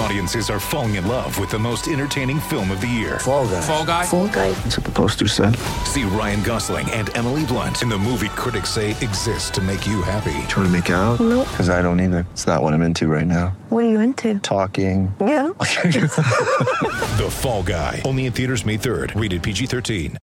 Audiences are falling in love with the most entertaining film of the year. Fall guy. Fall guy. Fall guy. That's what the poster said. See Ryan Gosling and Emily Blunt in the movie critics say exists to make you happy. Trying to make it out? Nope. Because I don't either. It's not what I'm into right now. What are you into? Talking. Yeah. The Fall Guy. Only in theaters May 3rd. Rated PG-13.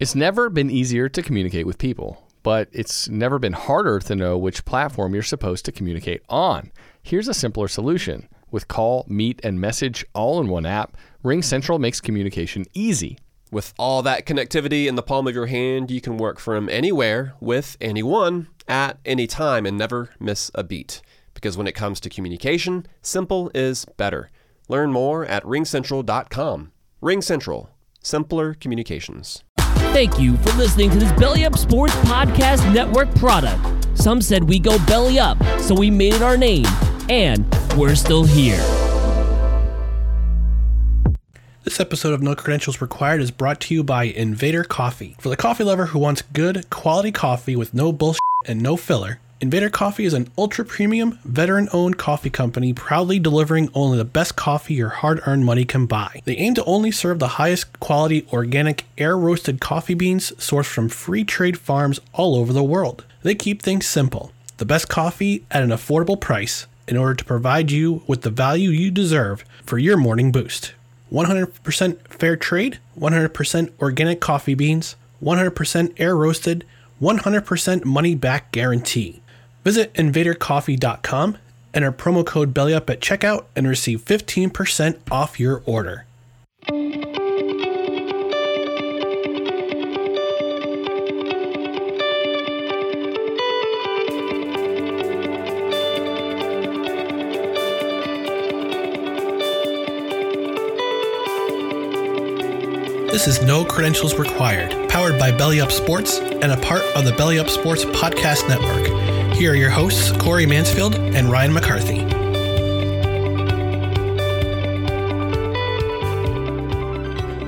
It's never been easier to communicate with people, but it's never been harder to know which platform you're supposed to communicate on. Here's a simpler solution. With call, meet, and message all in one app, Ring Central makes communication easy. With all that connectivity in the palm of your hand, you can work from anywhere with anyone at any time and never miss a beat. Because when it comes to communication, simple is better. Learn more at ringcentral.com. Ring Central, simpler communications. Thank you for listening to this Belly Up Sports Podcast Network product. Some said we go belly up, so we made it our name, and we're still here. This episode of No Credentials Required is brought to you by Invader Coffee. For the coffee lover who wants good, quality coffee with no bullshit and no filler, Invader Coffee is an ultra premium, veteran owned coffee company proudly delivering only the best coffee your hard earned money can buy. They aim to only serve the highest quality organic, air roasted coffee beans sourced from free trade farms all over the world. They keep things simple the best coffee at an affordable price in order to provide you with the value you deserve for your morning boost. 100% fair trade, 100% organic coffee beans, 100% air roasted, 100% money back guarantee. Visit invadercoffee.com, enter promo code BELLYUP at checkout, and receive 15% off your order. This is No Credentials Required, powered by Belly Up Sports and a part of the Belly Up Sports Podcast Network. Here are your hosts, Corey Mansfield and Ryan McCarthy.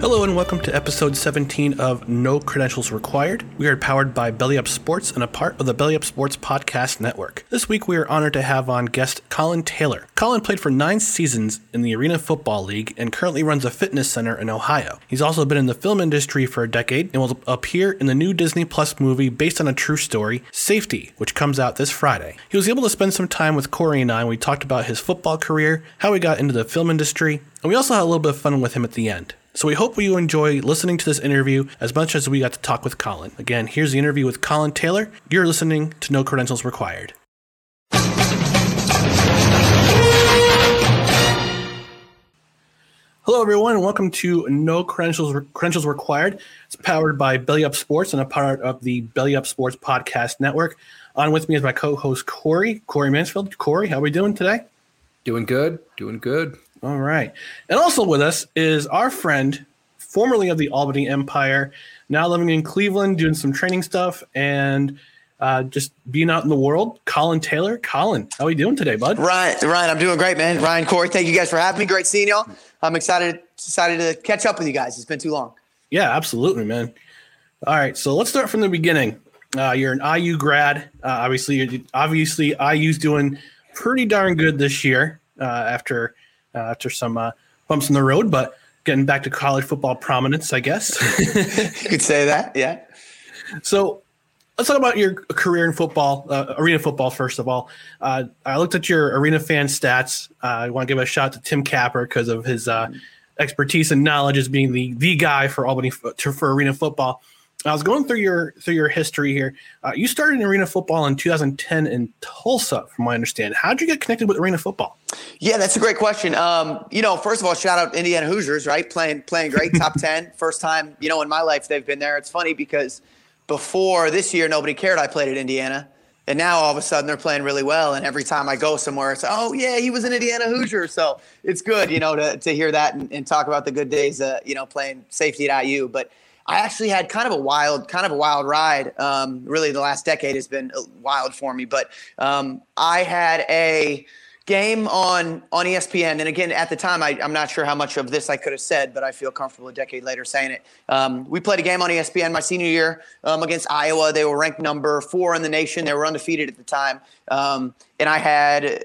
Hello and welcome to episode 17 of No Credentials Required. We are powered by Belly Up Sports and a part of the Belly Up Sports Podcast Network. This week we are honored to have on guest Colin Taylor. Colin played for nine seasons in the Arena Football League and currently runs a fitness center in Ohio. He's also been in the film industry for a decade and will appear in the new Disney Plus movie based on a true story, Safety, which comes out this Friday. He was able to spend some time with Corey and I and we talked about his football career, how he got into the film industry, and we also had a little bit of fun with him at the end. So we hope you enjoy listening to this interview as much as we got to talk with Colin. Again, here's the interview with Colin Taylor. You're listening to No Credentials Required. Hello, everyone, and welcome to No Credentials Credentials Required. It's powered by Belly Up Sports and a part of the Belly Up Sports Podcast Network. On with me is my co-host Corey, Corey Mansfield. Corey, how are we doing today? Doing good. Doing good. All right. And also with us is our friend, formerly of the Albany Empire, now living in Cleveland, doing some training stuff and uh, just being out in the world. Colin Taylor. Colin, how are you doing today, bud? Ryan, Ryan, I'm doing great, man. Ryan, Corey, thank you guys for having me. Great seeing y'all. I'm excited, excited to catch up with you guys. It's been too long. Yeah, absolutely, man. All right, so let's start from the beginning. Uh, you're an IU grad. Uh, obviously, obviously, IU's doing pretty darn good this year uh, after after some uh, bumps in the road, but getting back to college football prominence, I guess. you could say that, yeah. So let's talk about your career in football, uh, arena football, first of all. Uh, I looked at your arena fan stats. Uh, I want to give a shout out to Tim Capper because of his uh, expertise and knowledge as being the, the guy for Albany for arena football. I was going through your through your history here. Uh, you started in arena football in 2010 in Tulsa, from my understanding. How did you get connected with arena football? Yeah, that's a great question. Um, you know, first of all, shout out Indiana Hoosiers, right? Playing playing great, top ten, first time you know in my life they've been there. It's funny because before this year, nobody cared I played at Indiana. And now all of a sudden they're playing really well. And every time I go somewhere, it's, oh, yeah, he was an Indiana Hoosier. So it's good, you know, to, to hear that and, and talk about the good days, uh, you know, playing safety at IU. But I actually had kind of a wild, kind of a wild ride. Um, really, the last decade has been wild for me. But um, I had a game on on ESPN, and again at the time, I, am not sure how much of this I could have said, but I feel comfortable a decade later saying it. Um, we played a game on ESPN my senior year um, against Iowa. They were ranked number four in the nation. They were undefeated at the time, um, and I had.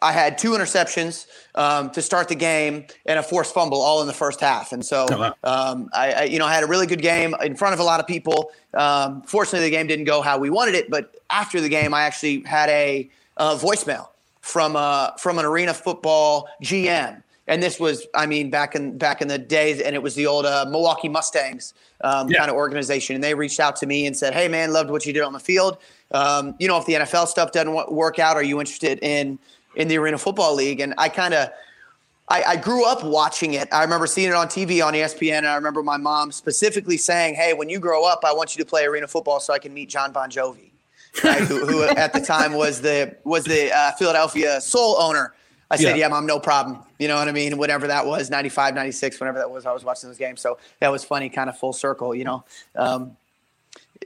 I had two interceptions um, to start the game and a forced fumble all in the first half. And so, oh, wow. um, I, I, you know, I had a really good game in front of a lot of people. Um, fortunately, the game didn't go how we wanted it. But after the game, I actually had a, voicemail from a, from an arena football GM. And this was, I mean, back in back in the days, and it was the old uh, Milwaukee Mustangs um, yeah. kind of organization. And they reached out to me and said, "Hey, man, loved what you did on the field. Um, you know, if the NFL stuff doesn't work out, are you interested in in the Arena Football League?" And I kind of, I, I, grew up watching it. I remember seeing it on TV on ESPN, and I remember my mom specifically saying, "Hey, when you grow up, I want you to play arena football so I can meet Jon Bon Jovi." right, who, who, at the time was the was the uh, Philadelphia Soul owner. I said, yeah. yeah, mom, no problem. You know what I mean? Whatever that was, 95, 96, whenever that was, I was watching those games. So that was funny, kind of full circle, you know. Um,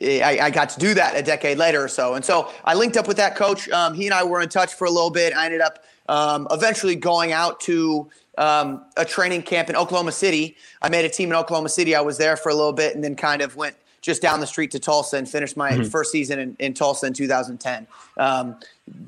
I, I, got to do that a decade later or so. And so I linked up with that coach. Um, he and I were in touch for a little bit. I ended up um, eventually going out to um, a training camp in Oklahoma City. I made a team in Oklahoma City. I was there for a little bit and then kind of went just down the street to Tulsa and finished my mm-hmm. first season in, in, Tulsa in 2010. Um,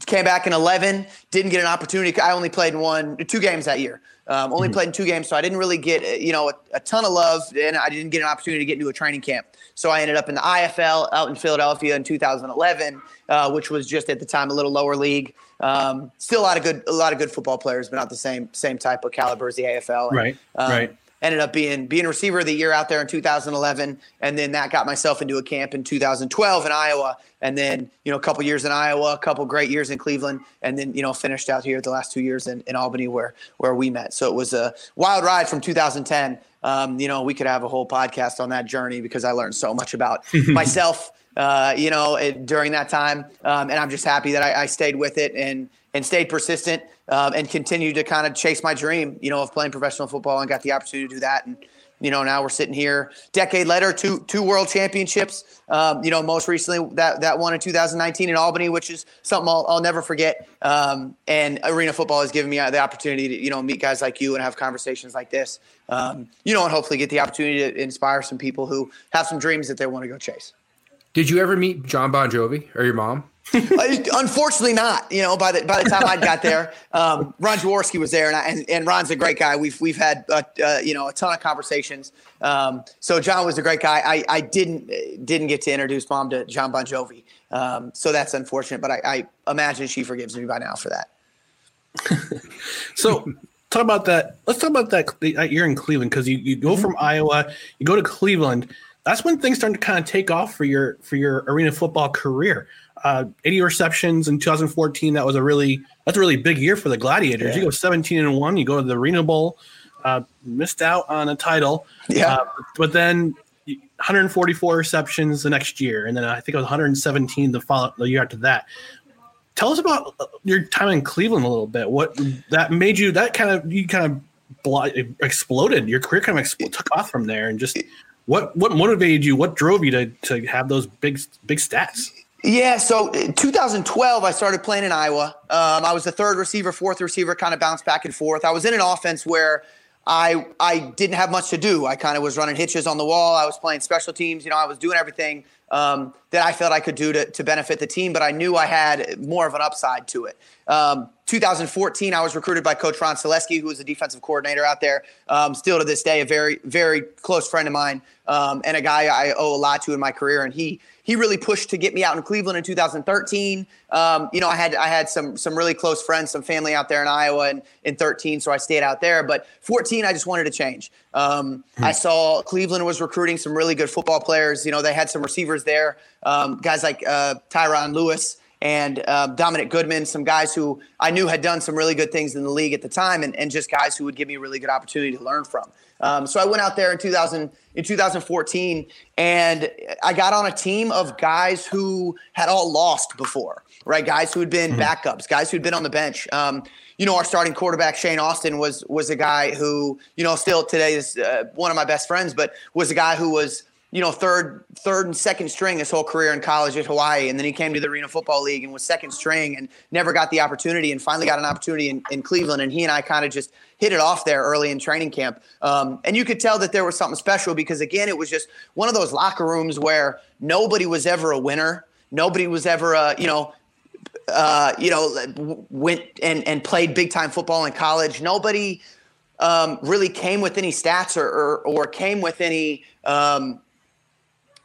came back in 11, didn't get an opportunity. I only played in one, two games that year. Um, only mm-hmm. played in two games, so I didn't really get you know a, a, ton of love, and I didn't get an opportunity to get into a training camp. So I ended up in the IFL out in Philadelphia in 2011, uh, which was just at the time a little lower league. Um, still a lot of good, a lot of good football players, but not the same same type of caliber as the AFL. And, right, um, right ended up being being receiver of the year out there in 2011 and then that got myself into a camp in 2012 in Iowa. And then you know a couple years in Iowa a couple great years in Cleveland and then you know finished out here the last two years in, in Albany where where we met. So it was a wild ride from 2010 um, you know we could have a whole podcast on that journey because I learned so much about myself uh, you know it, during that time. Um, and I'm just happy that I, I stayed with it and and stayed persistent um, and continued to kind of chase my dream, you know, of playing professional football and got the opportunity to do that. And, you know, now we're sitting here decade later, two, two world championships, um, you know, most recently that, that one in 2019 in Albany, which is something I'll, I'll never forget. Um, and arena football has given me uh, the opportunity to, you know, meet guys like you and have conversations like this, um, you know, and hopefully get the opportunity to inspire some people who have some dreams that they want to go chase. Did you ever meet Jon Bon Jovi or your mom? Unfortunately, not. You know, by the by the time I got there, um, Ron Jaworski was there, and, I, and, and Ron's a great guy. We've we've had uh, uh, you know a ton of conversations. Um, so John was a great guy. I, I didn't didn't get to introduce mom to Jon Bon Jovi, um, so that's unfortunate. But I, I imagine she forgives me by now for that. so talk about that. Let's talk about that. You're in Cleveland because you, you go mm-hmm. from Iowa, you go to Cleveland. That's when things started to kind of take off for your for your arena football career uh, 80 receptions in 2014. That was a really that's a really big year for the Gladiators. Yeah. You go 17 and one. You go to the Arena Bowl. Uh, missed out on a title. Yeah. Uh, but then 144 receptions the next year, and then I think it was 117 the follow the year after that. Tell us about uh, your time in Cleveland a little bit. What that made you? That kind of you kind of exploded. Your career kind of expl- took off from there, and just what what motivated you? What drove you to to have those big big stats? Yeah, so 2012, I started playing in Iowa. Um, I was the third receiver, fourth receiver, kind of bounced back and forth. I was in an offense where I I didn't have much to do. I kind of was running hitches on the wall. I was playing special teams. You know, I was doing everything um, that I felt I could do to, to benefit the team, but I knew I had more of an upside to it. Um, 2014, I was recruited by Coach Ron Selesky, who was the defensive coordinator out there. Um, still to this day, a very, very close friend of mine um, and a guy I owe a lot to in my career. And he he really pushed to get me out in Cleveland in 2013. Um, you know, I had I had some some really close friends, some family out there in Iowa in, in 13, so I stayed out there. But 14, I just wanted to change. Um, I saw Cleveland was recruiting some really good football players. You know, they had some receivers there, um, guys like uh, Tyron Lewis and uh, Dominick Goodman, some guys who I knew had done some really good things in the league at the time, and, and just guys who would give me a really good opportunity to learn from. Um, so I went out there in 2000 in 2014, and I got on a team of guys who had all lost before, right? Guys who had been mm-hmm. backups, guys who had been on the bench. Um, you know, our starting quarterback Shane Austin was was a guy who, you know, still today is uh, one of my best friends, but was a guy who was you know, third, third and second string his whole career in college at Hawaii, and then he came to the Arena Football League and was second string and never got the opportunity, and finally got an opportunity in, in Cleveland, and he and I kind of just hit it off there early in training camp, um, and you could tell that there was something special because again, it was just one of those locker rooms where nobody was ever a winner, nobody was ever a, you know. Uh, you know, went and, and played big time football in college. Nobody um, really came with any stats or, or, or came with any um,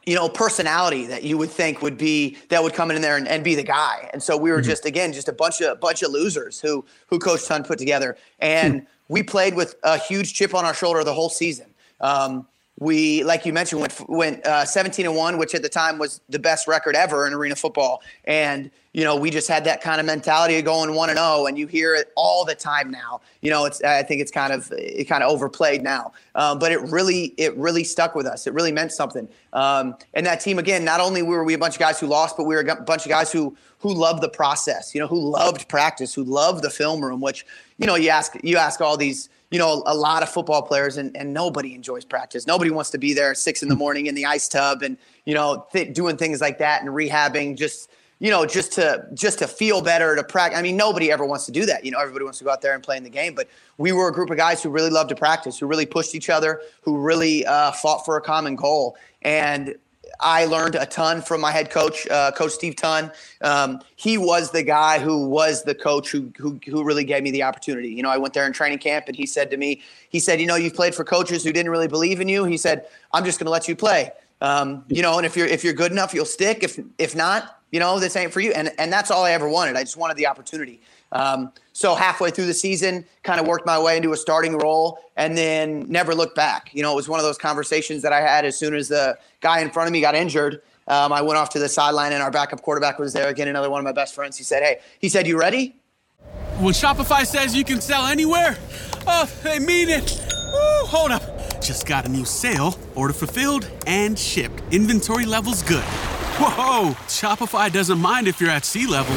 you know, personality that you would think would be that would come in there and, and be the guy. And so we were mm-hmm. just again just a bunch of bunch of losers who who Coach Thonn put together, and we played with a huge chip on our shoulder the whole season. Um, we, like you mentioned, went went uh, 17 and one, which at the time was the best record ever in arena football. And you know, we just had that kind of mentality of going one and zero, oh, and you hear it all the time now. You know, it's I think it's kind of it kind of overplayed now, um, but it really it really stuck with us. It really meant something. Um, and that team again, not only were we a bunch of guys who lost, but we were a bunch of guys who who loved the process. You know, who loved practice, who loved the film room. Which you know, you ask you ask all these you know, a lot of football players and, and nobody enjoys practice. Nobody wants to be there six in the morning in the ice tub and, you know, th- doing things like that and rehabbing just, you know, just to, just to feel better to practice. I mean, nobody ever wants to do that. You know, everybody wants to go out there and play in the game, but we were a group of guys who really loved to practice, who really pushed each other, who really uh, fought for a common goal. And I learned a ton from my head coach, uh, Coach Steve Thonn. Um, he was the guy who was the coach who, who who really gave me the opportunity. You know, I went there in training camp, and he said to me, he said, "You know, you've played for coaches who didn't really believe in you." He said, "I'm just going to let you play. Um, you know, and if you're if you're good enough, you'll stick. If if not, you know, this ain't for you." And and that's all I ever wanted. I just wanted the opportunity. Um, so halfway through the season, kind of worked my way into a starting role, and then never looked back. You know, it was one of those conversations that I had as soon as the guy in front of me got injured. Um, I went off to the sideline, and our backup quarterback was there again. Another one of my best friends. He said, "Hey," he said, "You ready?" When Shopify says you can sell anywhere, oh, they mean it. Woo, hold up, just got a new sale. Order fulfilled and shipped. Inventory levels good. Whoa, Shopify doesn't mind if you're at sea level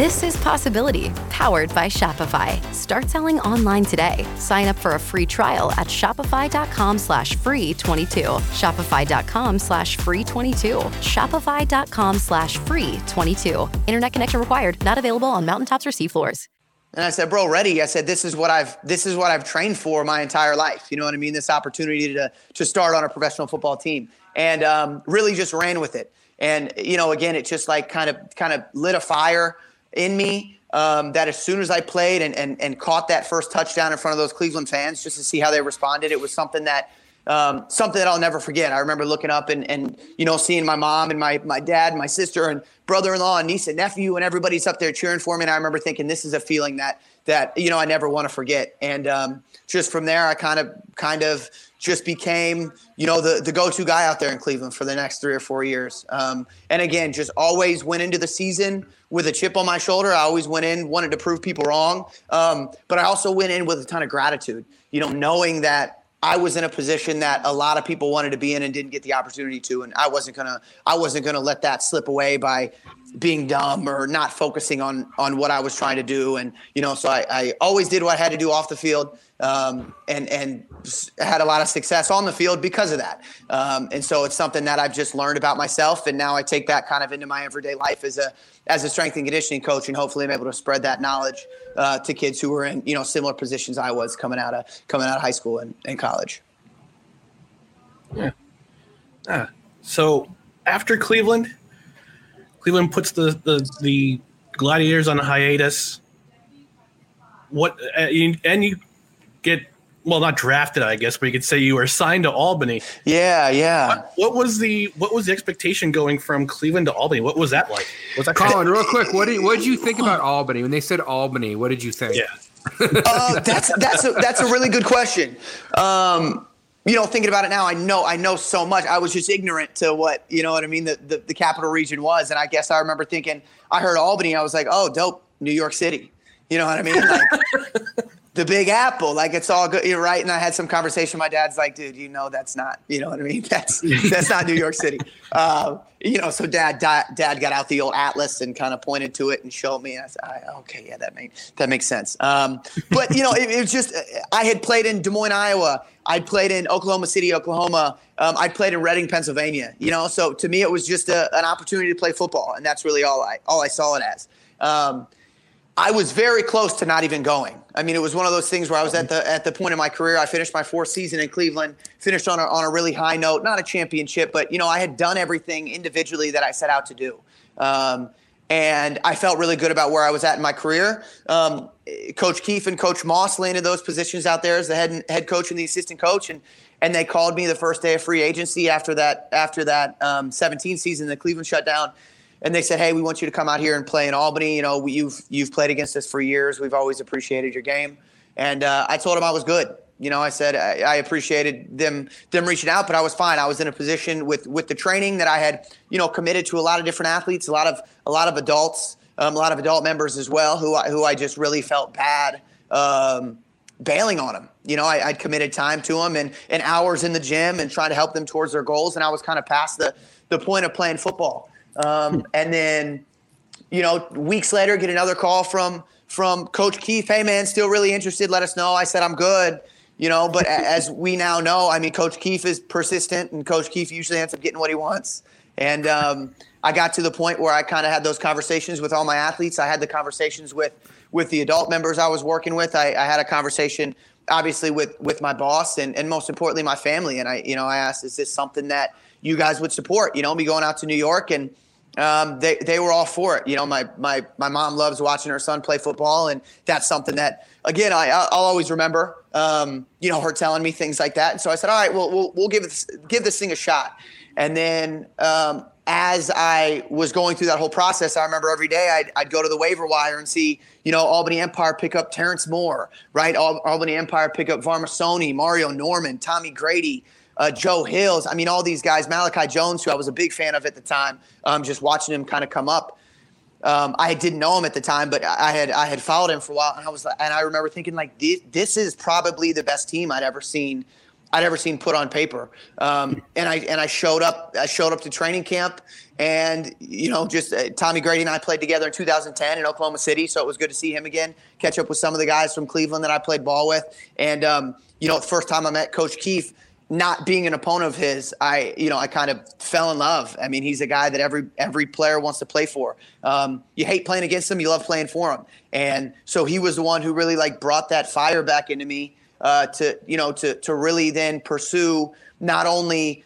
This is Possibility, powered by Shopify. Start selling online today. Sign up for a free trial at shopify.com slash free 22. Shopify.com slash free 22. Shopify.com slash free 22. Internet connection required. Not available on mountaintops or seafloors. And I said, bro, ready. I said, this is what I've this is what I've trained for my entire life. You know what I mean? This opportunity to to start on a professional football team. And um, really just ran with it. And you know, again, it just like kind of kind of lit a fire in me um, that as soon as I played and, and and caught that first touchdown in front of those Cleveland fans, just to see how they responded, it was something that um, something that I'll never forget. I remember looking up and, and you know seeing my mom and my my dad, and my sister and brother-in-law and niece and nephew, and everybody's up there cheering for me. And I remember thinking, this is a feeling that that you know I never want to forget. And um, just from there, I kind of kind of just became, you know, the, the go-to guy out there in Cleveland for the next three or four years. Um, and again, just always went into the season with a chip on my shoulder. I always went in, wanted to prove people wrong. Um, but I also went in with a ton of gratitude, you know, knowing that I was in a position that a lot of people wanted to be in and didn't get the opportunity to. And I wasn't gonna, I wasn't gonna let that slip away by being dumb or not focusing on on what I was trying to do. And you know, so I, I always did what I had to do off the field um, and and had a lot of success on the field because of that. Um, and so it's something that I've just learned about myself, and now I take that kind of into my everyday life as a as a strength and conditioning coach, and hopefully I'm able to spread that knowledge uh, to kids who were in you know similar positions I was coming out of coming out of high school and, and college. Yeah. Ah. So after Cleveland, Cleveland puts the the, the Gladiators on a hiatus. What uh, and you get well not drafted, I guess, but you could say you were signed to Albany. Yeah, yeah. What, what was the what was the expectation going from Cleveland to Albany? What was that like? Was that Colin, real quick, what did what did you think about Albany when they said Albany? What did you think? Yeah. uh, that's that's a, that's a really good question. Um, you know, thinking about it now, I know I know so much. I was just ignorant to what you know what I mean. The, the the capital region was, and I guess I remember thinking I heard Albany. I was like, oh, dope, New York City. You know what I mean? Like the Big Apple. Like it's all good. You're right. And I had some conversation. My dad's like, dude, you know that's not. You know what I mean? That's that's not New York City. Uh, you know, so dad, dad dad got out the old atlas and kind of pointed to it and showed me. And I said, I, okay, yeah, that makes that makes sense. Um, but you know, it, it was just I had played in Des Moines, Iowa. I'd played in Oklahoma City, Oklahoma. Um, I played in Reading, Pennsylvania. You know, so to me, it was just a, an opportunity to play football, and that's really all I all I saw it as. Um, I was very close to not even going. I mean, it was one of those things where I was at the at the point in my career. I finished my fourth season in Cleveland, finished on a, on a really high note, not a championship, but you know, I had done everything individually that I set out to do, um, and I felt really good about where I was at in my career. Um, coach Keefe and Coach Moss landed those positions out there as the head head coach and the assistant coach, and and they called me the first day of free agency after that after that um, 17 season that Cleveland shut down and they said, "Hey, we want you to come out here and play in Albany. You know, we, you've you've played against us for years. We've always appreciated your game." And uh, I told them I was good. You know, I said I, I appreciated them them reaching out, but I was fine. I was in a position with with the training that I had, you know, committed to a lot of different athletes, a lot of a lot of adults, um, a lot of adult members as well, who I, who I just really felt bad. Um, bailing on them. You know, I, I'd committed time to them and, and hours in the gym and trying to help them towards their goals. And I was kind of past the, the point of playing football. Um, and then, you know, weeks later, get another call from from Coach Keefe. Hey, man, still really interested. Let us know. I said I'm good. You know, but as we now know, I mean, Coach Keefe is persistent, and Coach Keefe usually ends up getting what he wants. And um, I got to the point where I kind of had those conversations with all my athletes. I had the conversations with with the adult members I was working with. I, I had a conversation, obviously, with with my boss, and and most importantly, my family. And I, you know, I asked, is this something that you guys would support? You know, me going out to New York and um, they they were all for it. You know, my my my mom loves watching her son play football, and that's something that again I I'll always remember. Um, you know, her telling me things like that, and so I said, all right, well we'll we'll give this give this thing a shot. And then um, as I was going through that whole process, I remember every day I'd, I'd go to the waiver wire and see, you know, Albany Empire pick up Terrence Moore, right? Al- Albany Empire pick up Varmasoni, Mario Norman, Tommy Grady uh, Joe Hills. I mean, all these guys, Malachi Jones, who I was a big fan of at the time, um, just watching him kind of come up. Um, I didn't know him at the time, but I had I had followed him for a while, and I was and I remember thinking like this, this is probably the best team I'd ever seen. I'd ever seen put on paper, um, and I and I showed up. I showed up to training camp, and you know, just uh, Tommy Grady and I played together in 2010 in Oklahoma City, so it was good to see him again. Catch up with some of the guys from Cleveland that I played ball with, and um, you know, the first time I met Coach Keefe, not being an opponent of his, I you know I kind of fell in love. I mean, he's a guy that every every player wants to play for. Um, you hate playing against him, you love playing for him, and so he was the one who really like brought that fire back into me uh, to you know to to really then pursue not only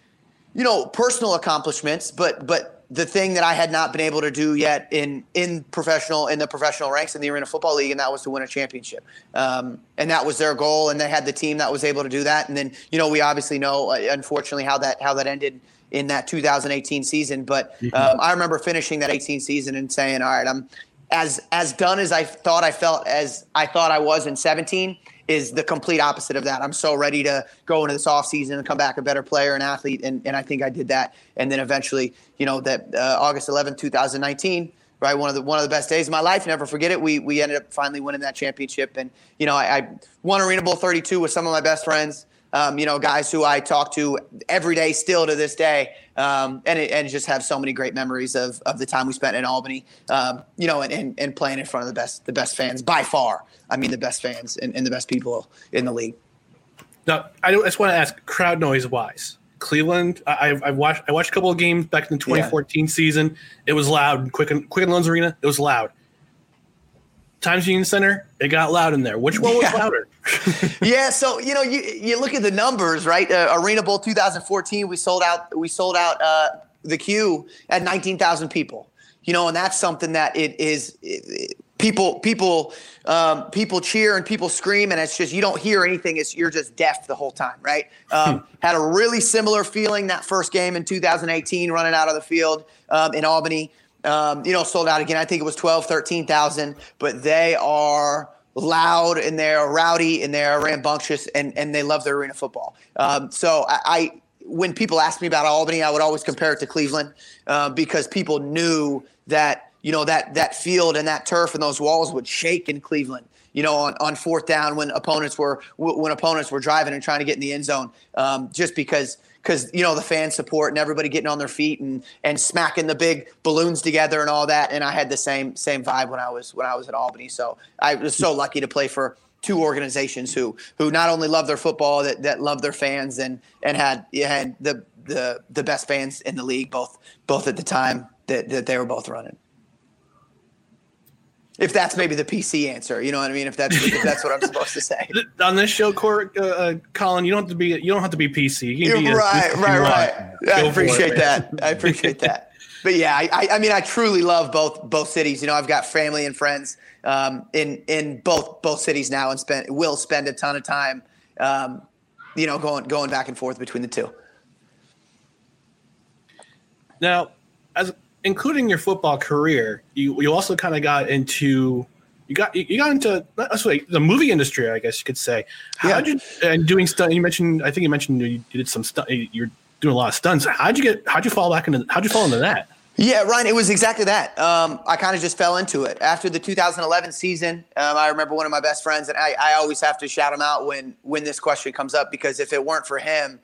you know personal accomplishments, but but the thing that I had not been able to do yet in in professional in the professional ranks in the Arena Football League, and that was to win a championship. Um, and that was their goal, and they had the team that was able to do that. And then you know we obviously know, uh, unfortunately, how that how that ended in that 2018 season. But um, I remember finishing that 18 season and saying, "All right, I'm as as done as I thought I felt as I thought I was in 17." Is the complete opposite of that. I'm so ready to go into this offseason and come back a better player and athlete, and, and I think I did that. And then eventually, you know, that uh, August 11, 2019, right, one of the one of the best days of my life. Never forget it. We we ended up finally winning that championship, and you know, I, I won Arena Bowl 32 with some of my best friends. Um, you know, guys who I talk to every day still to this day, um, and and just have so many great memories of, of the time we spent in Albany. Um, you know, and, and, and playing in front of the best the best fans by far. I mean, the best fans and, and the best people in the league. Now, I just want to ask, crowd noise wise, Cleveland. I, I- watched I watched a couple of games back in the 2014 season. It was loud. Quicken Quicken Loans Arena. It was loud. Times Union Center, it got loud in there. Which one was Yeah. louder? yeah, so you know, you you look at the numbers, right? Uh, Arena Bowl 2014, we sold out. We sold out uh, the Q at 19,000 people. You know, and that's something that it is. It, it- people, people, um, people cheer and people scream, and it's just you don't hear anything. It's you're just deaf the whole time, right? Um, had a really similar feeling that first game in 2018, running out of the field um, in Albany. Um, you know, sold out again. I think it was 12, 13,000, but they are loud and they're rowdy and they're rambunctious and, and they love their arena football. Um, so I, I, when people ask me about Albany, I would always compare it to Cleveland uh, because people knew that you know that that field and that turf and those walls would shake in Cleveland. You know, on, on fourth down when opponents were when opponents were driving and trying to get in the end zone, um, just because because you know the fan support and everybody getting on their feet and and smacking the big balloons together and all that. And I had the same same vibe when I was when I was at Albany. So I was so lucky to play for two organizations who who not only love their football that that love their fans and and had had the the the best fans in the league both both at the time that that they were both running. If that's maybe the PC answer, you know what I mean. If that's if that's what I'm supposed to say. On this show, Cor- uh, uh, Colin, you don't have to be you don't have to be PC. You can be right, as right, right. I appreciate it. that. I appreciate that. But yeah, I, I, I mean, I truly love both both cities. You know, I've got family and friends um, in in both both cities now, and spend will spend a ton of time, um, you know, going going back and forth between the two. Now, as including your football career, you you also kind of got into you got you got into that's like the movie industry, I guess you could say. How did you and doing stunt? You mentioned I think you mentioned you did some stunt. You're doing a lot of stunts. How'd you get? How'd you fall back into? How'd you fall into that? Yeah, Ryan, it was exactly that. Um, I kind of just fell into it after the 2011 season. Um, I remember one of my best friends, and I, I always have to shout him out when when this question comes up because if it weren't for him,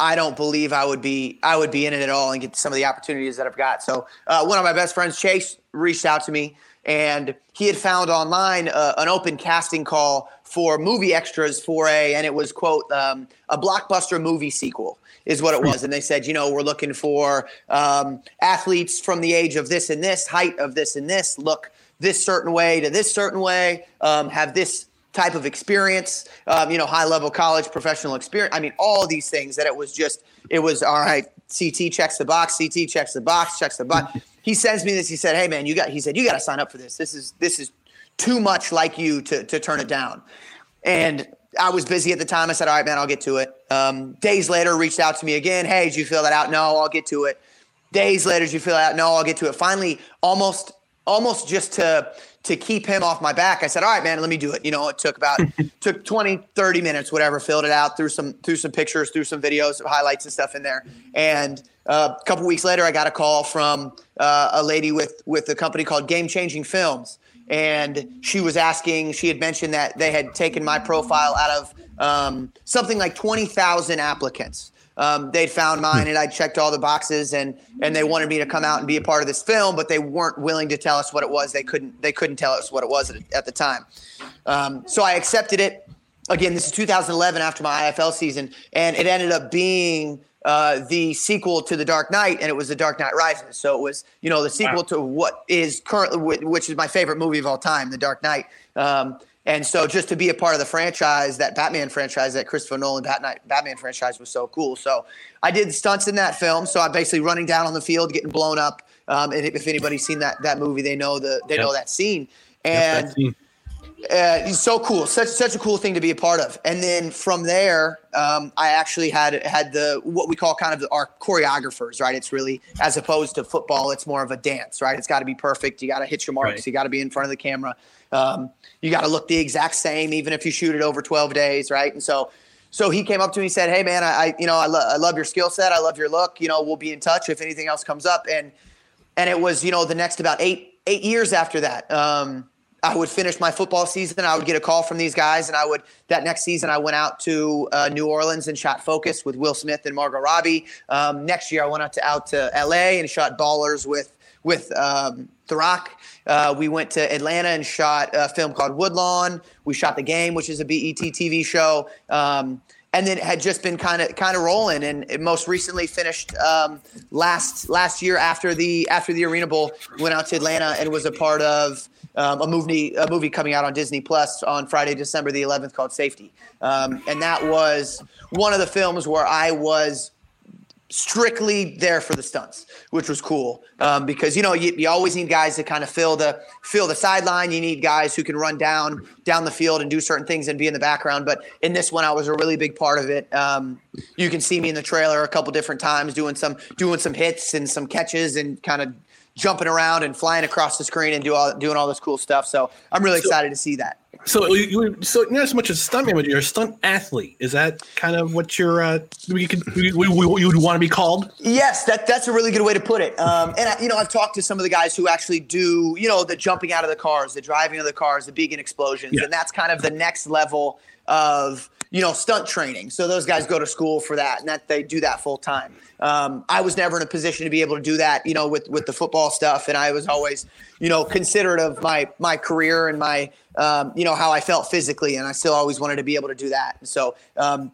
I don't believe I would be I would be in it at all and get some of the opportunities that I've got. So uh, one of my best friends, Chase, reached out to me, and he had found online uh, an open casting call for movie extras for a, and it was quote um, a blockbuster movie sequel is what it was. And they said, you know, we're looking for um, athletes from the age of this and this, height of this and this, look this certain way to this certain way, um, have this type of experience, um, you know, high level college professional experience. I mean, all these things that it was just, it was all right. CT checks the box, CT checks the box, checks the box. he sends me this. He said, Hey man, you got, he said, you got to sign up for this. This is, this is too much like you to, to turn it down. And I was busy at the time. I said, all right, man, I'll get to it. Um, days later, reached out to me again. Hey, did you fill that out? No, I'll get to it. Days later, did you fill it out? No, I'll get to it. Finally, almost, almost just to, to keep him off my back, I said, all right, man, let me do it. You know, it took about, took 20, 30 minutes, whatever, filled it out, threw some, threw some pictures, threw some videos, highlights and stuff in there. And uh, a couple weeks later, I got a call from uh, a lady with, with a company called Game Changing Films and she was asking she had mentioned that they had taken my profile out of um, something like 20000 applicants um, they'd found mine and i checked all the boxes and and they wanted me to come out and be a part of this film but they weren't willing to tell us what it was they couldn't they couldn't tell us what it was at, at the time um, so i accepted it again this is 2011 after my ifl season and it ended up being uh, the sequel to The Dark Knight, and it was The Dark Knight Rises. So it was, you know, the sequel Wow. to what is currently, which is my favorite movie of all time, The Dark Knight. Um, and so just to be a part of the franchise, that Batman franchise, that Christopher Nolan Batman, Batman franchise was so cool. So I did stunts in that film. So I'm basically running down on the field, getting blown up. Um, and if anybody's seen that that movie, they know the they Yep. know that scene. Yep, And that scene. uh, it's so cool, such such a cool thing to be a part of. And then from there, um, I actually had had the what we call kind of our choreographers, right? It's really as opposed to football, it's more of a dance, right? It's got to be perfect. You got to hit your marks. Right. You got to be in front of the camera. Um, you got to look the exact same, even if you shoot it over twelve days, right? And so. So he came up to me and said, "Hey man, I, I you know I, lo- I love your skill set. I love your look. You know, we'll be in touch if anything else comes up." And and it was you know the next about eight eight years after that um, i would finish my football season i would get a call from these guys and i would that next season i went out to uh, new orleans and shot focus with will smith and margot robbie um, next year i went out to out to la and shot ballers with with um, the rock uh, we went to atlanta and shot a film called woodlawn we shot the game which is a BET tv show um, and then it had just been kind of kind of rolling, and it most recently finished um, last last year after the after the Arena Bowl. Went out to Atlanta and was a part of um, a movie a movie coming out on Disney Plus on Friday, December the 11th, called Safety, um, and that was one of the films where I was strictly there for the stunts, which was cool um, because you know you, you always need guys to kind of fill the fill the sideline. You need guys who can run down down the field and do certain things and be in the background. But in this one, I was a really big part of it. Um, you can see me in the trailer a couple different times doing some doing some hits and some catches and kind of jumping around and flying across the screen and do all doing all this cool stuff. So I'm really So- excited to see that. So you, so not as much a stuntman, but you're a stunt athlete. Is that kind of what you're uh, we could we, we, we, you would want to be called? Yes, that that's a really good way to put it. Um, and I, you know, I've talked to some of the guys who actually do, you know, the jumping out of the cars, the driving of the cars, the beacon explosions, Yeah. and that's kind of the next level of you know stunt training. So those guys go to school for that, and that they do that full time. Um, I was never in a position to be able to do that, you know, with with the football stuff, and I was always, you know, considerate of my my career and my, um, you know, how I felt physically, and I still always wanted to be able to do that. And so. Um,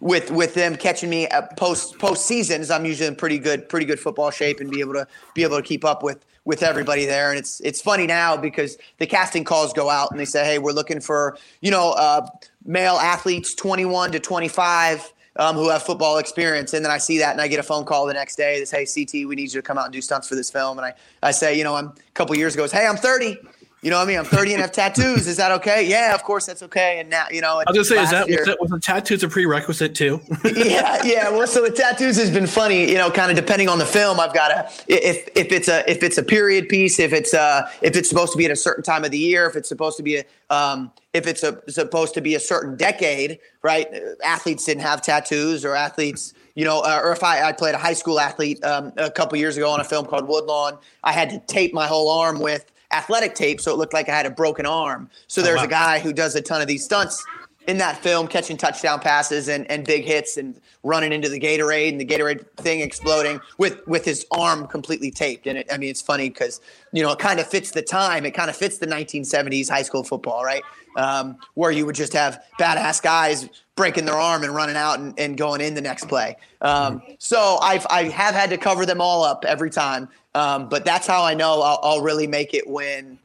with with them catching me at post post seasons, I'm usually in pretty good pretty good football shape and be able to be able to keep up with with everybody there. And it's it's funny now because the casting calls go out and they say, hey, we're looking for you know uh, male athletes 21 to 25. Um, who have football experience, and then I see that, and I get a phone call the next day that says, "Hey, CT, we need you to come out and do stunts for this film." And I, I say, you know, I'm a couple years ago, hey, I'm 30. You know what I mean? I'm 30 and have tattoos. Is that okay? Yeah, of course that's okay. And now, you know, I was gonna say, is that year- was, that was the tattoos a prerequisite too? yeah, yeah. Well, so the tattoos has been funny, you know, kind of depending on the film. I've got a if if it's a if it's a period piece, if it's uh if it's supposed to be at a certain time of the year, if it's supposed to be a um if it's a, supposed to be a certain decade, right? Athletes didn't have tattoos, or athletes, you know, uh, or if I, I played a high school athlete um, a couple years ago on a film called Woodlawn, I had to tape my whole arm with athletic tape, so it looked like I had a broken arm. So Oh, there's wow. a guy who does a ton of these stunts in that film, catching touchdown passes and, and big hits and running into the Gatorade and the Gatorade thing exploding with with his arm completely taped. And it, I mean, it's funny because you know it kind of fits the time. It kind of fits the 1970s high school football, right? Um, where you would just have badass guys breaking their arm and running out and, and going in the next play. Um, so I've I have had to cover them all up every time. Um, but that's how I know I'll, I'll really make it when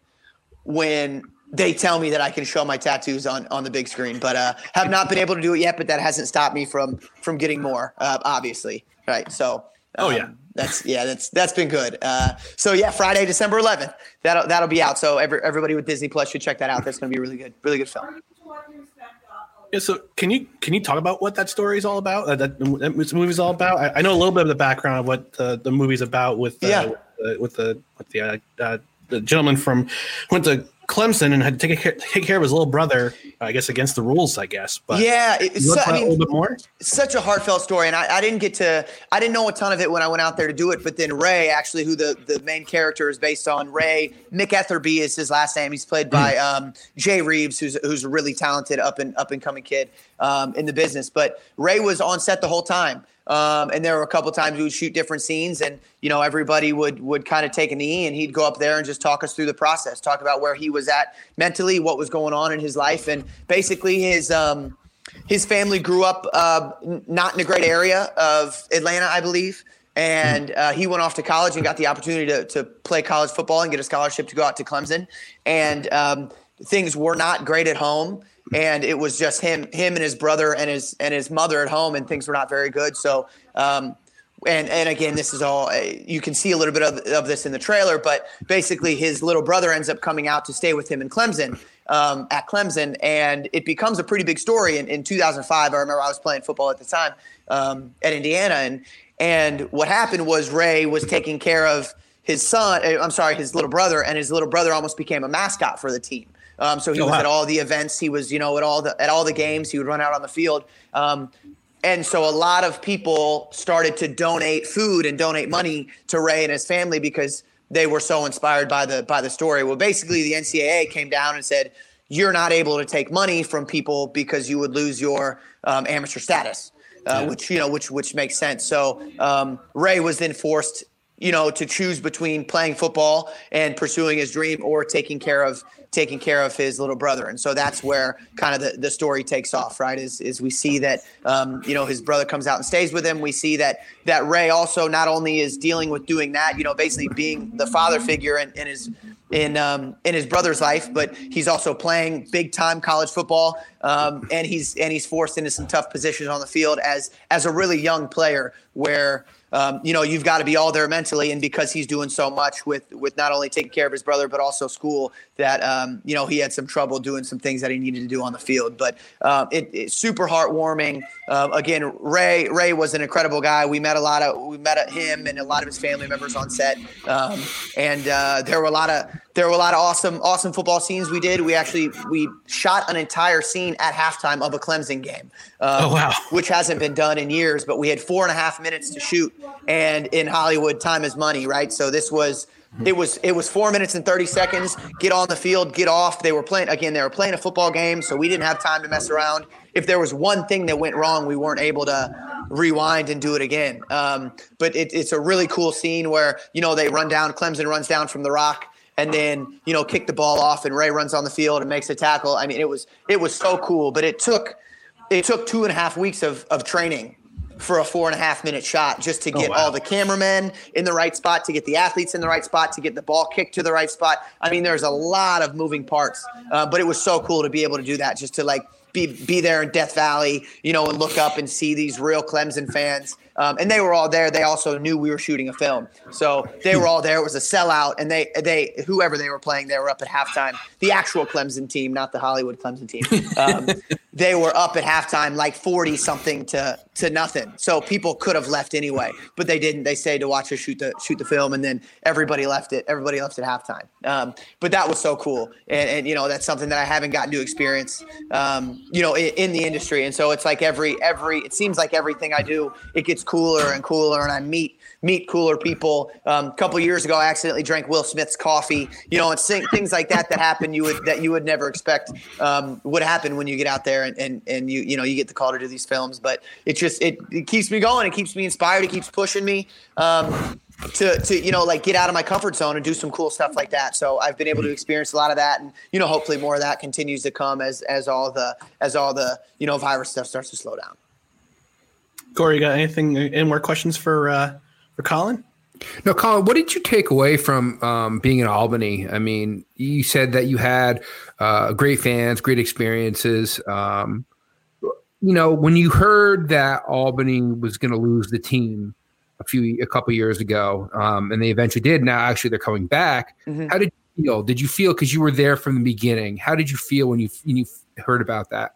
when they tell me that I can show my tattoos on on the big screen. But uh, have not been able to do it yet. But that hasn't stopped me from from getting more. Uh, obviously, right? So. Oh, um, yeah. that's yeah, that's that's been good. Uh, so yeah, Friday, December 11th, that'll that'll be out. So every, everybody with Disney Plus should check that out. That's going to be really good, really good film. Yeah, so can you can you talk about what that story is all about? Uh, that, that this movie's all about. I, I know a little bit of the background of what uh, the movie's about with uh, Yeah. with, the with the with the uh, uh, the gentleman from went to Clemson and had to take care, take care of his little brother. I guess against the rules. I guess. But yeah, it- you wanna so- talk I a mean, little bit more. such a heartfelt story and I, I didn't get to i didn't know a ton of it when i went out there to do it but then ray actually who the, the main character is based on ray McElrathbey is his last name he's played by um, jay reeves who's, who's a really talented up and up and coming kid um, in the business but ray was on set the whole time um, and there were a couple times we would shoot different scenes and you know everybody would would kind of take a knee and he'd go up there and just talk us through the process talk about where he was at mentally what was going on in his life and basically his um, his family grew up uh, not in a great area of Atlanta, I believe. And uh, he went off to college and got the opportunity to, to play college football and get a scholarship to go out to Clemson. And um, things were not great at home. And it was just him, him and his brother and his and his mother at home, and things were not very good. So, um, and and again, this is all uh, you can see a little bit of, of this in the trailer. But basically, his little brother ends up coming out to stay with him in Clemson um, at Clemson, and it becomes a pretty big story. In, in 2005, I remember I was playing football at the time um, at Indiana, and and what happened was Ray was taking care of his son. uh, I'm sorry, his little brother, and his little brother almost became a mascot for the team. Um, so he Oh, was wow. at all the events. He was, you know, at all the at all the games. He would run out on the field. Um, and so a lot of people started to donate food and donate money to Ray and his family because they were so inspired by the by the story. Well, basically, the NCAA came down and said, "You're not able to take money from people because you would lose your um, amateur status," uh, which you know, which which makes sense. So um, Ray was then forced you know, to choose between playing football and pursuing his dream or taking care of taking care of his little brother. And so that's where kind of the, the story takes off, right? Is is we see that um, you know his brother comes out and stays with him. We see that that Ray also not only is dealing with doing that, you know, basically being the father figure in, in his in um, in his brother's life, but he's also playing big time college football, um, and he's and he's forced into some tough positions on the field as as a really young player where um, you know, you've got to be all there mentally. And because he's doing so much with with not only taking care of his brother but also school, that um, you know he had some trouble doing some things that he needed to do on the field. But uh, it, it's super heartwarming. Uh, again, Ray Ray was an incredible guy. We met a lot of we met him and a lot of his family members on set, um, and uh, there were a lot of there were a lot of awesome awesome football scenes we did. We actually we shot an entire scene at halftime of a Clemson game. Um, oh wow! Which hasn't been done in years, but we had four and a half minutes to shoot, and in Hollywood, time is money, right? So this was it was it was four minutes and 30 seconds. Get on the field get off. They were playing again they were playing a football game so we didn't have time to mess around. If there was one thing that went wrong we weren't able to rewind and do it again. Um, but it, it's a really cool scene where you know they run down clemson runs down from the rock and then you know kick the ball off and ray runs on the field and makes a tackle. I mean it was it was so cool but it took it took two and a half weeks of, of training for a four and a half minute shot just to get oh, wow. all the cameramen in the right spot, to get the athletes in the right spot, to get the ball kicked to the right spot. I mean, there's a lot of moving parts, uh, but it was so cool to be able to do that, just to like be be there in Death Valley, you know, and look up and see these real Clemson fans um, and they were all there. They also knew we were shooting a film, so they were all there. It was a sellout, and they they whoever they were playing, they were up at halftime. The actual Clemson team, not the Hollywood Clemson team. Um, they were up at halftime like forty something to to nothing. So people could have left anyway, but they didn't. They stayed to watch us shoot the shoot the film, and then everybody left it. Everybody left at halftime. Um, but that was so cool, and, and you know that's something that I haven't gotten to experience, um, you know, in, in the industry. And so it's like every every it seems like everything I do, it gets cooler and cooler, and I meet meet cooler people. Um, a couple years ago, I accidentally drank Will Smith's coffee. You know, and things like that that happen you would that you would never expect um, would happen when you get out there and, and and you you know you get the call to do these films. But it just it, it keeps me going. It keeps me inspired. It keeps pushing me. Um, to, to you know like get out of my comfort zone and do some cool stuff like that so i've been able to experience a lot of that and you know hopefully more of that continues to come as as all the as all the you know virus stuff starts to slow down Corey, you got anything? Any more questions for uh, for Colin? No, Colin. What did you take away from um, being in Albany? I mean, you said that you had uh, great fans, great experiences. Um, you know, when you heard that Albany was going to lose the team a few a couple years ago, um, and they eventually did. Now, actually, they're coming back. Mm-hmm. How did you feel? Did you feel because you were there from the beginning? How did you feel when you when you heard about that?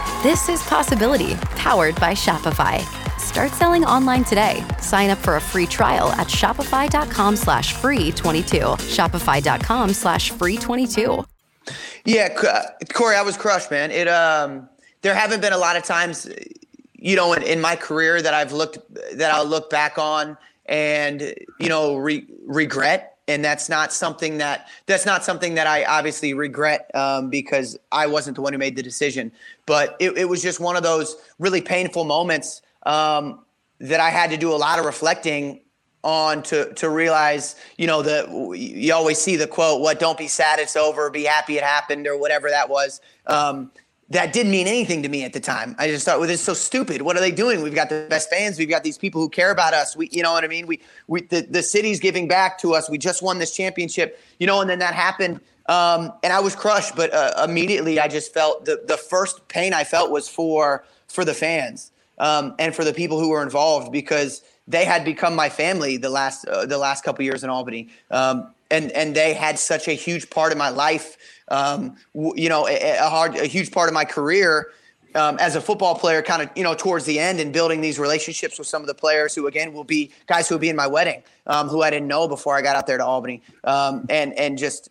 This is Possibility, powered by Shopify. Start selling online today. Sign up for a free trial at shopify.com slash free 22. Shopify.com slash free 22. Yeah, uh, Corey, I was crushed, man. It um, there haven't been a lot of times, you know, in, in my career that I've looked that I'll look back on and you know re- regret and that's not something that that's not something that I obviously regret um, because I wasn't the one who made the decision. But it, it was just one of those really painful moments um, that I had to do a lot of reflecting on to to realize, you know, the you always see the quote, "What? Don't be sad, it's over. Be happy it happened," or whatever that was. Um, that didn't mean anything to me at the time. I just thought, well, this is so stupid. What are they doing? We've got the best fans. We've got these people who care about us. We, you know what I mean? We, we, the, the city's giving back to us. We just won this championship, you know, and then that happened. Um, and I was crushed, but uh, immediately I just felt the, the first pain I felt was for, for the fans um, and for the people who were involved because they had become my family the last, uh, the last couple years in Albany. Um, and, and they had such a huge part of my life um, you know, a, a, hard, a huge part of my career um, as a football player, kind of, you know, towards the end and building these relationships with some of the players who, again, will be guys who will be in my wedding, um, who I didn't know before I got out there to Albany, um, and and just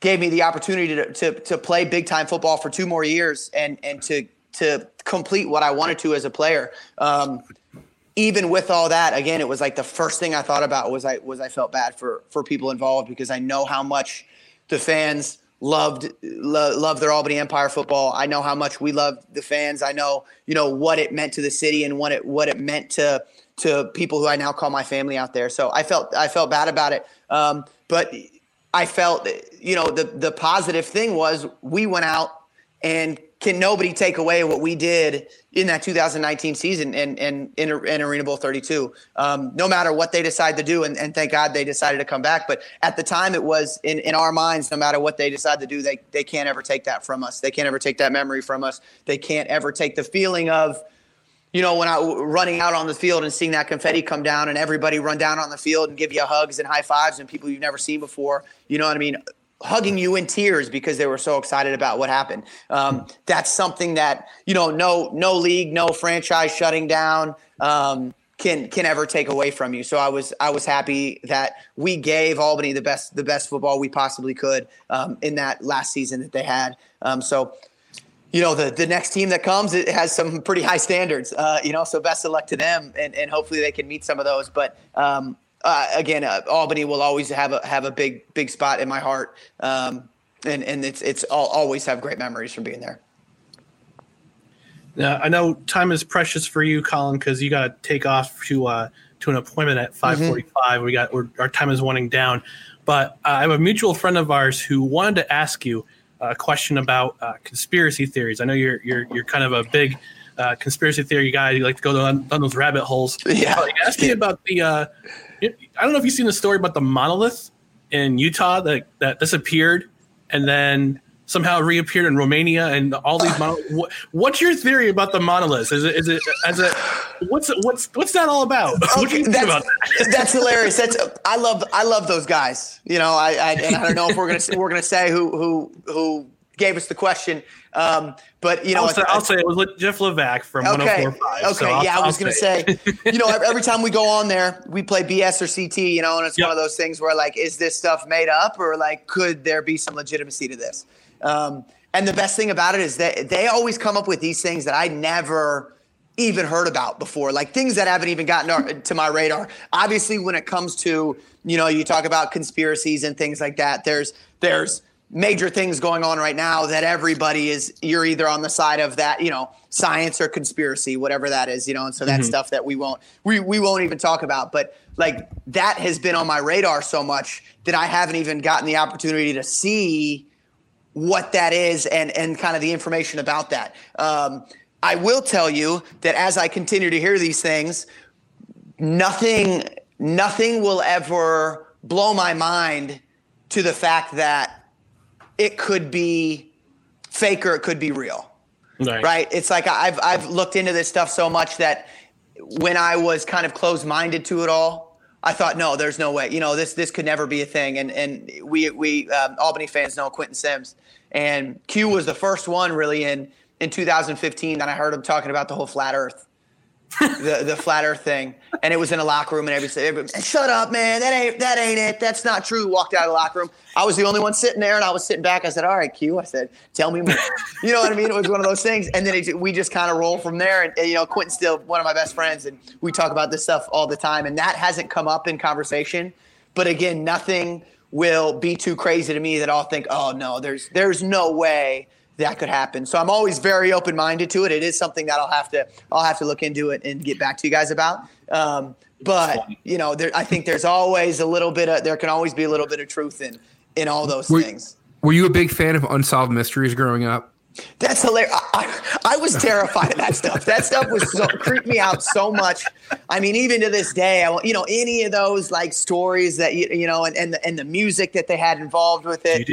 gave me the opportunity to, to to play big time football for two more years and and to to complete what I wanted to as a player. Um, even with all that, again, it was like the first thing I thought about was I was I felt bad for for people involved because I know how much the fans loved lo- loved their Albany Empire football. I know how much we loved the fans. I know you know what it meant to the city and what it what it meant to to people who I now call my family out there. So I felt I felt bad about it, um, but I felt you know the the positive thing was we went out and can nobody take away what we did in that 2019 season and and in, in Arena Bowl 32. Um, no matter what they decide to do, and, and, thank God they decided to come back. But at the time, it was in, in our minds. No matter what they decide to do, they they can't ever take that from us. They can't ever take that memory from us. They can't ever take the feeling of. You know, when I running out on the field and seeing that confetti come down and everybody run down on the field and give you hugs and high fives and people you've never seen before. You know what I mean? Hugging you in tears because they were so excited about what happened. Um, that's something that you know, no no league, no franchise shutting down um, can can ever take away from you. So I was I was happy that we gave Albany the best the best football we possibly could um, in that last season that they had. Um, so. You know the, the next team that comes it has some pretty high standards. Uh, you know, so best of luck to them, and, and hopefully they can meet some of those. But um, uh, again, uh, Albany will always have a have a big big spot in my heart, um, and and it's it's I'll always have great memories from being there. Now, I know time is precious for you, Colin, because you got to take off to uh, to an appointment at five forty five. Mm-hmm. We got our time is winding down, but uh, I have a mutual friend of ours who wanted to ask you a question about uh, conspiracy theories. I know you're you're you're kind of a big uh, conspiracy theory guy. You like to go down, down those rabbit holes. Yeah. Uh, ask me about the I don't know if you've seen the story about the monolith in Utah that, that disappeared and then somehow reappeared in Romania and all these monoliths. What, what's your theory about the monoliths? Is it is it as a what's what's what's that all about? What do you think that's, about that? that's hilarious. That's I love I love those guys. You know, I, I and I don't know if we're gonna we're gonna say who who who gave us the question. Um, but you know, I'll say, I'll say it was Jeff Levac from okay, 104.5. Okay, so yeah, I'll, I was going to say, you know, every time we go on there, we play BS or CT, you know, and it's yep. one of those things where like, is this stuff made up or like, could there be some legitimacy to this? Um, and the best thing about it is that they always come up with these things that I never even heard about before, like things that haven't even gotten to my radar. Obviously, when it comes to, you know, you talk about conspiracies and things like that, there's, there's, major things going on right now that everybody is you're either on the side of that you know science or conspiracy whatever that is you know and so that's mm-hmm. stuff that we won't we, we won't even talk about but like that has been on my radar so much that i haven't even gotten the opportunity to see what that is and and kind of the information about that um, i will tell you that as i continue to hear these things nothing nothing will ever blow my mind to the fact that it could be fake or it could be real. Right. right. It's like I've I've looked into this stuff so much that when I was kind of closed minded to it all, I thought, no, there's no way. You know, this this could never be a thing. And and we we um, Albany fans know Quentin Sims, and Q was the first one really in in 2015 that I heard him talking about the whole flat Earth the the flat Earth thing, and it was in a locker room, and everybody, shut up, man, that ain't that ain't it, that's not true. Walked out of the locker room. I was the only one sitting there, and I was sitting back. I said, "All right, Q." I said, "Tell me more." you know what I mean? It was one of those things, and then it, we just kind of roll from there. And, and, you know, Quentin's still one of my best friends, and we talk about this stuff all the time, and that hasn't come up in conversation. but again, nothing will be too crazy to me that I'll think, oh no, there's there's no way that could happen. So I'm always very open minded to it. It is something that I'll have to I'll have to look into it and get back to you guys about. Um, but you know, there, I think there's always a little bit of there can always be a little bit of truth in in all those Were, things. were you a big fan of unsolved mysteries growing up? That's hilarious. I, I, was terrified of that stuff. That stuff was so creeped me out so much. I mean, even to this day, I, you know, any of those like stories that you, you know, and and the, and the music that they had involved with it,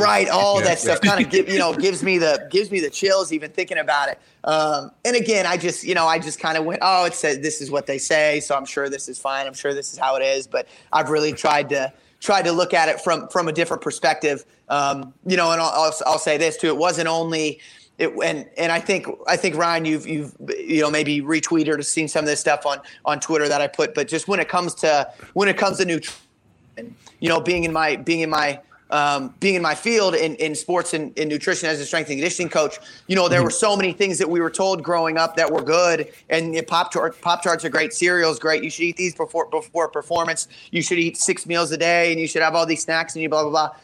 right? All Yeah. that stuff kind of give you know gives me the gives me the chills even thinking about it. Um, and again, I just you know I just kind of went, oh, it says this is what they say, so I'm sure this is fine. I'm sure this is how it is. But I've really tried to tried to look at it from from a different perspective. Um, you know, and I'll, I'll, I'll say this too: it wasn't only it, and and I think I think Ryan, you've you've you know maybe retweeted or seen some of this stuff on on Twitter that I put, but just when it comes to when it comes to nutrition, you know, being in my being in my um, being in my field in, in sports and in nutrition as a strength and conditioning coach, you know, there were so many things that we were told growing up that were good. And Pop-Tart, pop charts are great. Cereals great. You should eat these before before performance. You should eat six meals a day, and you should have all these snacks and you blah blah blah.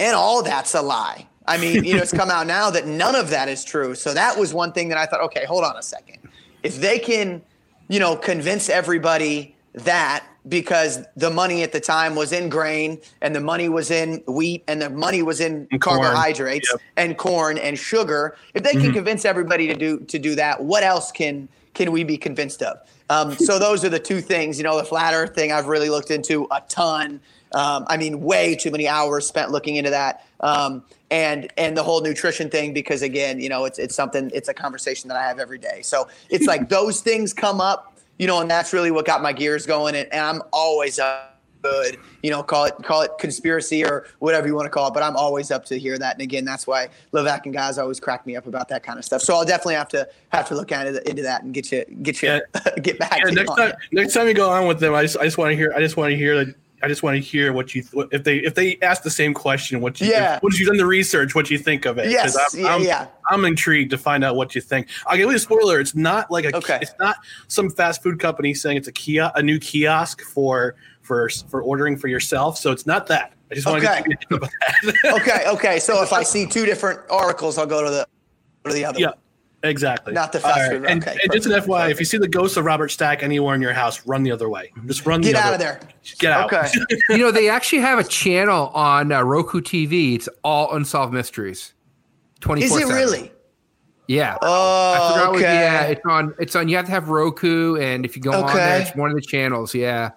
And all that's a lie. I mean, you know, it's come out now that none of that is true. So that was one thing that I thought, okay, hold on a second. If they can, you know, convince everybody that because the money at the time was in grain and the money was in wheat and the money was in And corn. carbohydrates and corn and sugar, if they can Mhm. convince everybody to do to do that, what else can can we be convinced of? Um, so those are the two things. You know, the flat Earth thing I've really looked into a ton. Um, I mean, way too many hours spent looking into that. Um, and and the whole nutrition thing because again, you know, it's it's something it's a conversation that I have every day. So it's like those things come up, you know, and that's really what got my gears going. And, and I'm always up good, you know, call it call it conspiracy or whatever you want to call it. But I'm always up to hear that. And again, that's why Levac and guys always crack me up about that kind of stuff. So I'll definitely have to have to look into, into that and get you get you get back. Yeah, to next time, it. next time you go on with them, I just, I just want to hear, I just want to hear that. I just want to hear what you what, if they if they ask the same question. What you Yeah. once you've done the research, what you think of it? Yes, I'm, yeah, I'm, yeah. I'm intrigued to find out what you think. I'll give you a spoiler. It's not like a Okay. it's not some fast food company saying it's a kiosk, a new kiosk for for for ordering for yourself. So it's not that. I just want Okay. to get about that. okay, okay. So if I see two different articles, I'll go to the go to the other yeah, one. Exactly. Not the fast All food. And, Okay, and just an FYI, if you see the ghost of Robert Stack anywhere in your house, run the other way. Just run. Get the out of there. Get out. Okay. you know, they actually have a channel on uh, Roku TV. It's all unsolved mysteries. Twenty Is it really? Yeah. Oh, okay. what- yeah, it's on. It's on. You have to have Roku, and if you go on there, it's one of the channels. Yeah.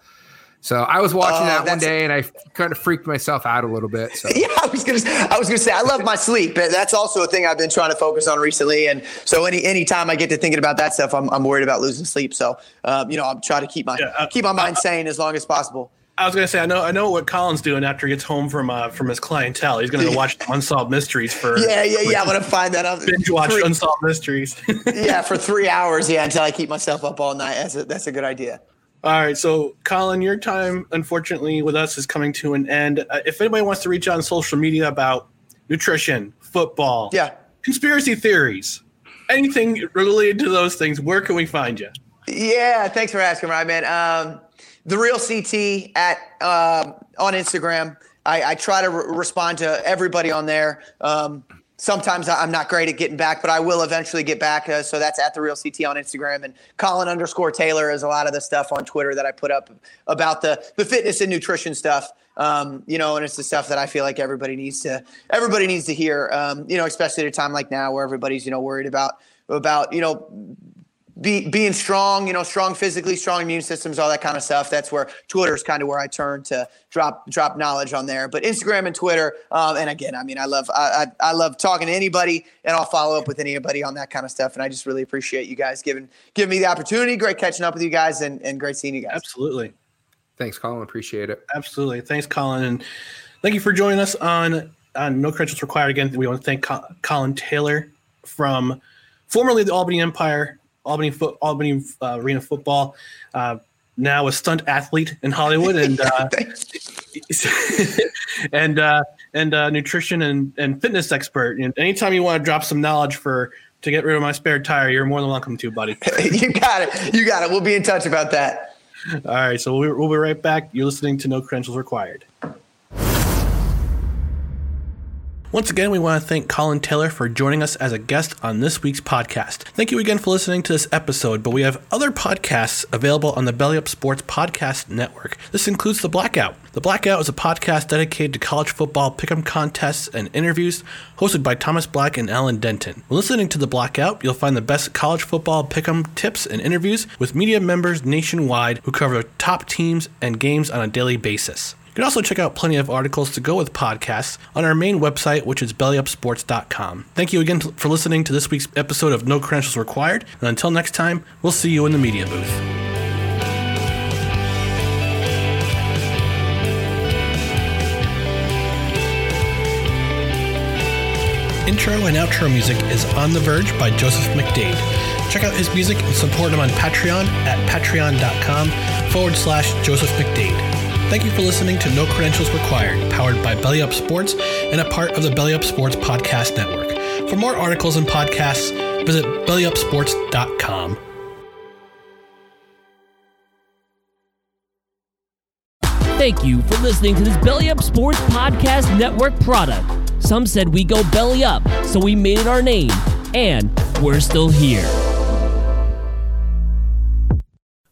So I was watching Oh, that one day, and I kind of freaked myself out a little bit. So Yeah, I was gonna. I was gonna say I love my sleep. but That's also a thing I've been trying to focus on recently. And so any any time I get to thinking about that stuff, I'm, I'm worried about losing sleep. So um, you know, I'm trying to keep my uh, keep my mind sane as long as possible. I was gonna say I know I know what Colin's doing after he gets home from uh, from his clientele. He's gonna watch unsolved mysteries for Yeah, yeah, yeah. I'm gonna find that out. binge watch Three- unsolved mysteries. yeah, for three hours. Yeah, until I keep myself up all night. That's a, that's a good idea. All right, so Colin, your time unfortunately with us is coming to an end. Uh, if anybody wants to reach out on social media about nutrition, football, yeah, conspiracy theories, anything related to those things, where can we find you? Yeah, thanks for asking, right, man. Um, the real CT at um, on Instagram. I, I try to re- respond to everybody on there. Um, sometimes I'm not great at getting back, but I will eventually get back. Uh, so that's at the real CT on Instagram and Colin underscore Taylor is a lot of the stuff on Twitter that I put up about the the fitness and nutrition stuff. Um, you know, and it's the stuff that I feel like everybody needs to everybody needs to hear. Um, you know, especially at a time like now where everybody's you know worried about about you know be, being strong, you know, strong physically, strong immune systems, all that kind of stuff. That's where Twitter is kind of where I turn to drop drop knowledge on there. But Instagram and Twitter, um, and again, I mean, I love I, I, I love talking to anybody, and I'll follow up with anybody on that kind of stuff. And I just really appreciate you guys giving giving me the opportunity. Great catching up with you guys, and, and great seeing you guys. Absolutely. thanks, Colin. Appreciate it. Absolutely. Thanks, Colin, and thank you for joining us on on No Credentials Required. Again, we want to thank Colin Taylor from formerly the Albany Empire, Albany foot, Albany uh, Arena Football, uh, now a stunt athlete in Hollywood, and uh, and uh, and uh, nutrition and, and fitness expert. And anytime you want to drop some knowledge for to get rid of my spare tire, you're more than welcome to, buddy. you got it. You got it. We'll be in touch about that. All right, so we'll, we'll be right back. You're listening to No Credentials Required. Once again, we want to thank Colin Taylor for joining us as a guest on this week's podcast. Thank you again for listening to this episode, but we have other podcasts available on the Belly Up Sports Podcast Network. This includes The Blackout. The Blackout is a podcast dedicated to college football pick'em contests and interviews, hosted by Thomas Black and Alan Denton. When listening to The Blackout, you'll find the best college football pick'em tips and interviews with media members nationwide who cover top teams and games on a daily basis. You can also check out plenty of articles to go with podcasts on our main website, which is bellyupsports.com. Thank you again for listening to this week's episode of No Credentials Required, and until next time, we'll see you in the media booth. Intro and outro music is On the Verge by Joseph McDade. Check out his music and support him on Patreon at patreon.com forward slash Joseph McDade. Thank you for listening to No Credentials Required, powered by Belly Up Sports and a part of the Belly Up Sports Podcast Network. For more articles and podcasts, visit bellyupsports.com. Thank you for listening to this Belly Up Sports Podcast Network product. Some said we go belly up, so we made it our name, and we're still here.